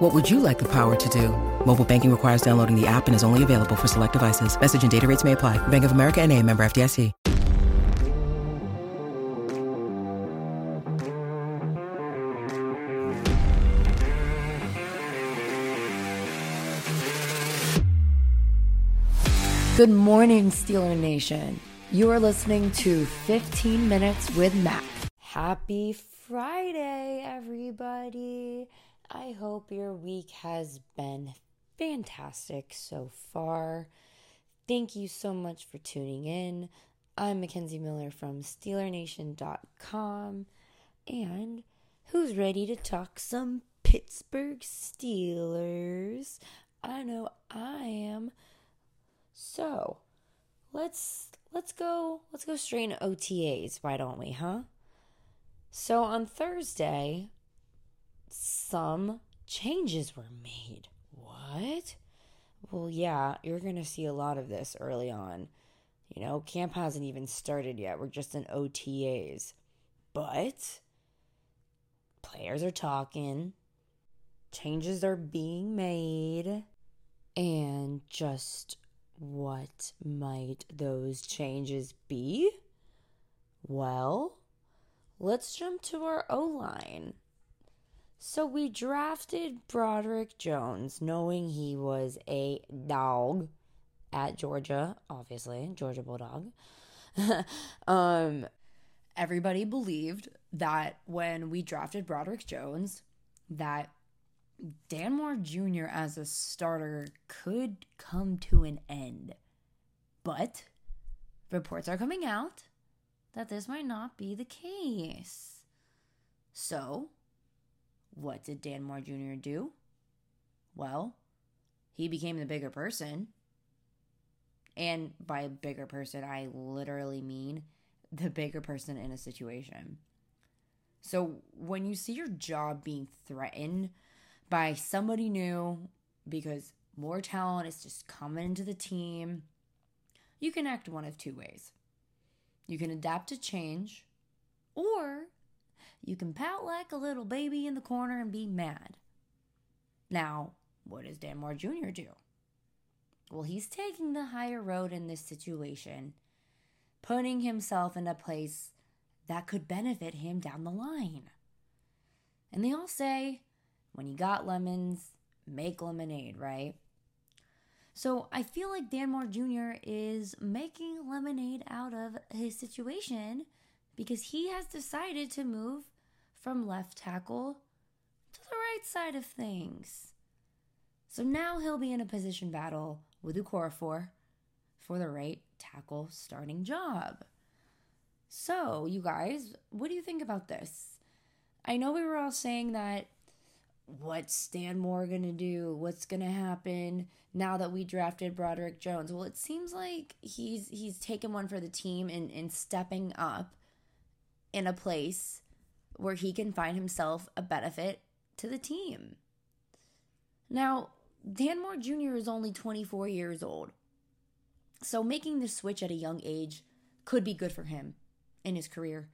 What would you like the power to do? Mobile banking requires downloading the app and is only available for select devices. Message and data rates may apply. Bank of America and a member FDIC. Good morning, Steeler Nation. You are listening to 15 Minutes with Mac. Happy Friday, everybody. I hope your week has been fantastic so far. Thank you so much for tuning in. I'm Mackenzie Miller from SteelerNation.com. And who's ready to talk some Pittsburgh Steelers? I know I am. So, let's let's go let's go straight into OTAs, why don't we, huh? So on Thursday, some changes were made. What? Well, yeah, you're going to see a lot of this early on. You know, camp hasn't even started yet. We're just in OTAs. But players are talking, changes are being made, and just what might those changes be? Well, let's jump to our O line. So we drafted Broderick Jones knowing he was a dog at Georgia, obviously, Georgia Bulldog. um everybody believed that when we drafted Broderick Jones that Dan Moore Jr. as a starter could come to an end. But reports are coming out that this might not be the case. So, what did Dan Moore Jr. do? Well, he became the bigger person. And by bigger person, I literally mean the bigger person in a situation. So, when you see your job being threatened, by somebody new because more talent is just coming into the team, you can act one of two ways. You can adapt to change, or you can pout like a little baby in the corner and be mad. Now, what does Dan Moore Jr. do? Well, he's taking the higher road in this situation, putting himself in a place that could benefit him down the line. And they all say when you got lemons, make lemonade, right? So I feel like Dan Moore Jr. is making lemonade out of his situation because he has decided to move from left tackle to the right side of things. So now he'll be in a position battle with Okorafor for the right tackle starting job. So, you guys, what do you think about this? I know we were all saying that what's Dan Moore going to do? What's going to happen now that we drafted Broderick Jones? Well, it seems like he's he's taken one for the team and, and stepping up in a place where he can find himself a benefit to the team. Now, Dan Moore Jr. is only 24 years old. So making the switch at a young age could be good for him in his career.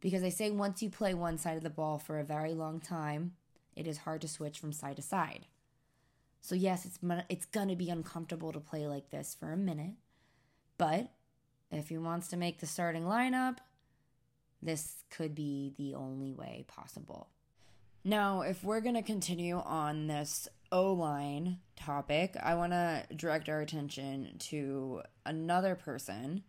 Because I say once you play one side of the ball for a very long time, it is hard to switch from side to side. So yes, it's it's to be uncomfortable to play like this for a minute, but if he wants to make the starting lineup, this could be the only way possible. Now, if we're going to continue on this O line topic, I want to direct our attention to another person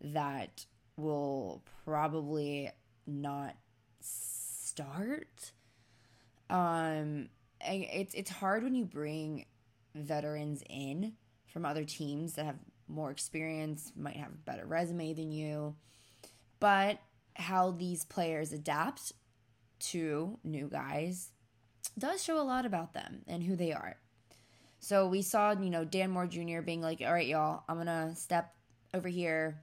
that will probably not start um, it's it's hard when you bring veterans in from other teams that have more experience, might have a better resume than you, but how these players adapt to new guys does show a lot about them and who they are. So we saw, you know, Dan Moore Jr. being like, all right, y'all, I'm going to step over here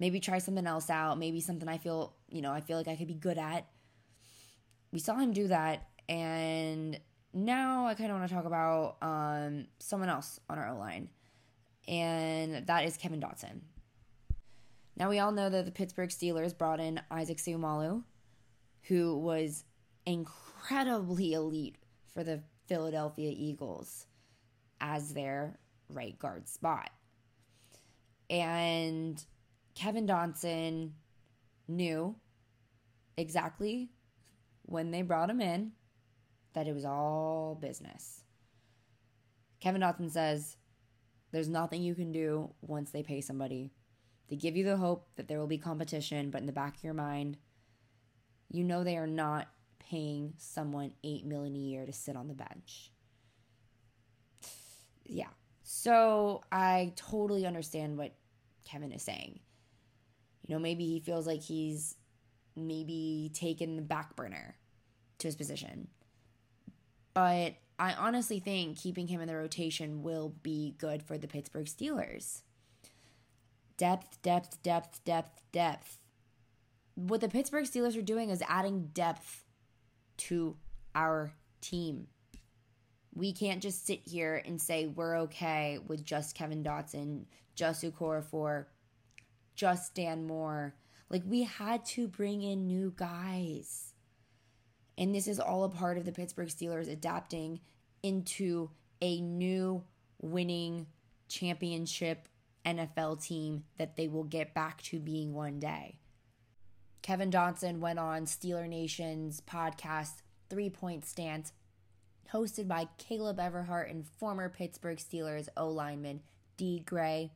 maybe try something else out, maybe something I feel, you know, I feel like I could be good at. We saw him do that and now I kind of want to talk about um, someone else on our line, and that is Kevin Dotson. Now we all know that the Pittsburgh Steelers brought in Isaac Seumalo, who was incredibly elite for the Philadelphia Eagles as their right guard spot. And Kevin Dotson knew exactly when they brought him in that it was all business. Kevin Dotson says there's nothing you can do once they pay somebody. They give you the hope that there will be competition, but in the back of your mind, you know they are not paying someone 8 million a year to sit on the bench. Yeah. So I totally understand what Kevin is saying. You know, maybe he feels like he's maybe taken the back burner to his position. But I honestly think keeping him in the rotation will be good for the Pittsburgh Steelers. Depth, depth, depth, depth, depth. What the Pittsburgh Steelers are doing is adding depth to our team. We can't just sit here and say we're okay with just Kevin Dotson, just Okorafor, just Dan Moore. Like we had to bring in new guys. And this is all a part of the Pittsburgh Steelers adapting into a new winning championship NFL team that they will get back to being one day. Kevin Dotson went on Steeler Nation's podcast, Three Point Stance, hosted by Caleb Everhart and former Pittsburgh Steelers O lineman D. Gray,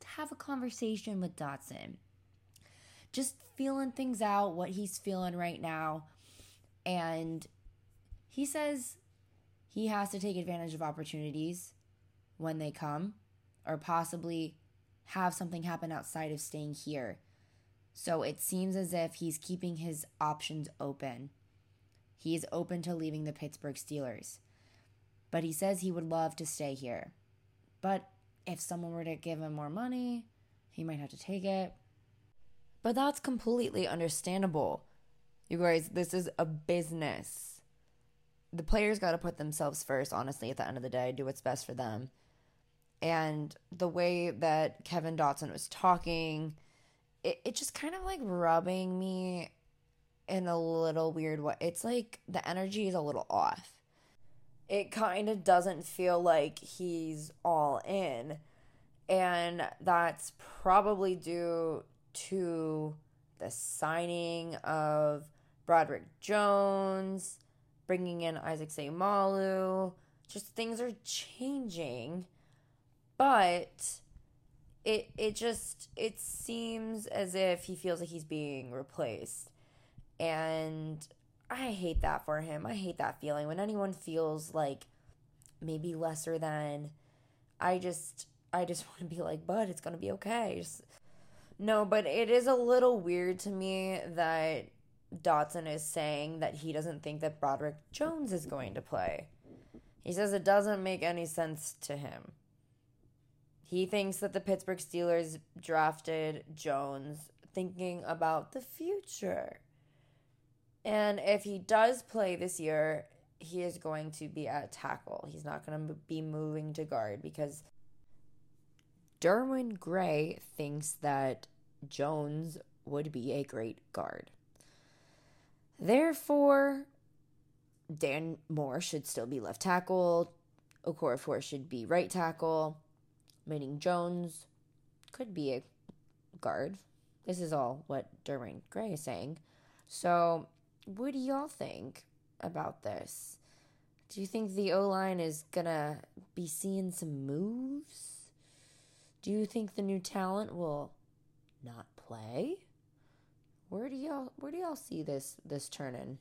to have a conversation with Dotson. Just feeling things out, what he's feeling right now, and he says he has to take advantage of opportunities when they come, or possibly have something happen outside of staying here. So it seems as if he's keeping his options open. He is open to leaving the Pittsburgh Steelers. But he says he would love to stay here. But if someone were to give him more money, he might have to take it. But that's completely understandable. You guys, this is a business. The players got to put themselves first, honestly, at the end of the day, do what's best for them. And the way that Kevin Dotson was talking, it, it just kind of like rubbing me in a little weird way. It's like the energy is a little off. It kind of doesn't feel like he's all in. And that's probably due to the signing of Broderick Jones, bringing in Isaac Seumalo. Just things are changing, but it it just it seems as if he feels like he's being replaced, and I hate that for him. I hate that feeling when anyone feels like maybe lesser than. I just I just want to be like, bud, it's gonna be okay. Just, no, but it is a little weird to me that Dotson is saying that he doesn't think that Broderick Jones is going to play. He says it doesn't make any sense to him. He thinks that the Pittsburgh Steelers drafted Jones thinking about the future. And if he does play this year, he is going to be at tackle. He's not going to be moving to guard because Derwin Gray thinks that Jones would be a great guard. Therefore, Dan Moore should still be left tackle. Okorafor should be right tackle. Manning Jones could be a guard. This is all what Derwin Gray is saying. So, what do y'all think about this? Do you think the O line is gonna be seeing some moves? Do you think the new talent will not play? Where do y'all where do y'all see this this turning?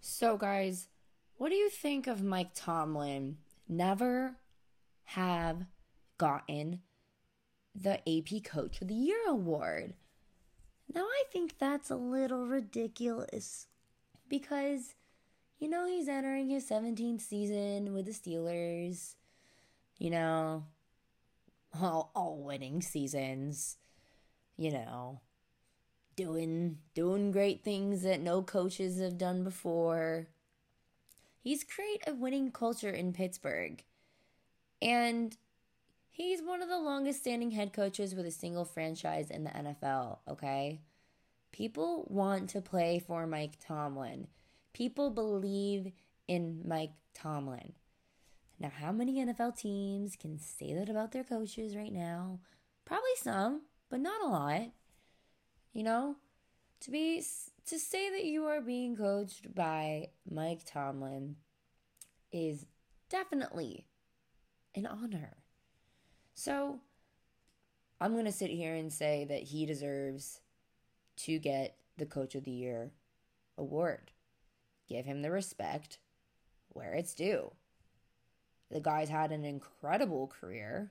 So guys, what do you think of Mike Tomlin never have gotten the AP Coach of the Year award? Now I think that's a little ridiculous because you know he's entering his 17th season with the Steelers. You know, all, all winning seasons. you know, doing doing great things that no coaches have done before. He's create a winning culture in Pittsburgh. And he's one of the longest standing head coaches with a single franchise in the NFL, okay? People want to play for Mike Tomlin. People believe in Mike Tomlin. Now, how many NFL teams can say that about their coaches right now? Probably some, but not a lot. You know, to be to say that you are being coached by Mike Tomlin is definitely an honor. So, I'm going to sit here and say that he deserves to get the coach of the year award. Give him the respect where it's due. The guy's had an incredible career.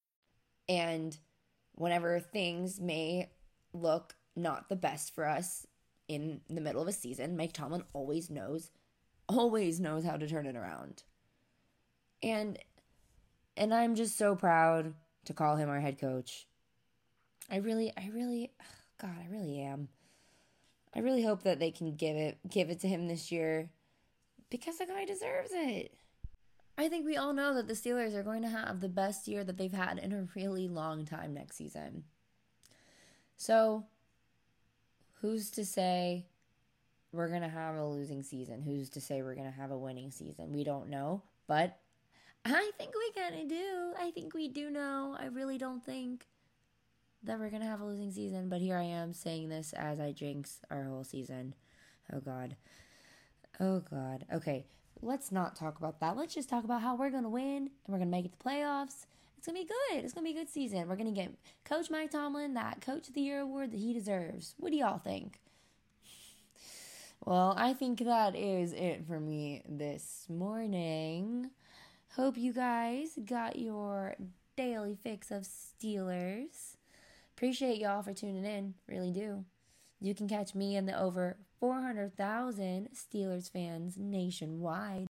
And whenever things may look not the best for us in the middle of a season, Mike Tomlin always knows, always knows how to turn it around. And and I'm just so proud to call him our head coach. I really I really god, I really am. I really hope that they can give it give it to him this year because the guy deserves it. I think we all know that the Steelers are going to have the best year that they've had in a really long time next season. So, who's to say we're going to have a losing season? Who's to say we're going to have a winning season? We don't know, but I think we kind of do. I think we do know. I really don't think that we're going to have a losing season, but here I am saying this as I jinx our whole season. Oh, God. Oh, God. Okay let's not talk about that. Let's just talk about how we're going to win and we're going to make it to the playoffs. It's going to be good. It's going to be a good season. We're going to get Coach Mike Tomlin that Coach of the Year award that he deserves. What do y'all think? Well, I think that is it for me this morning. Hope you guys got your daily fix of Steelers. Appreciate y'all for tuning in. Really do. You can catch me and the over 400,000 Steelers fans nationwide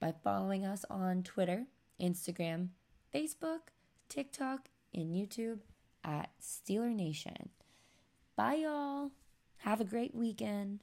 by following us on Twitter, Instagram, Facebook, TikTok, and YouTube at Steeler Nation. Bye, y'all. Have a great weekend.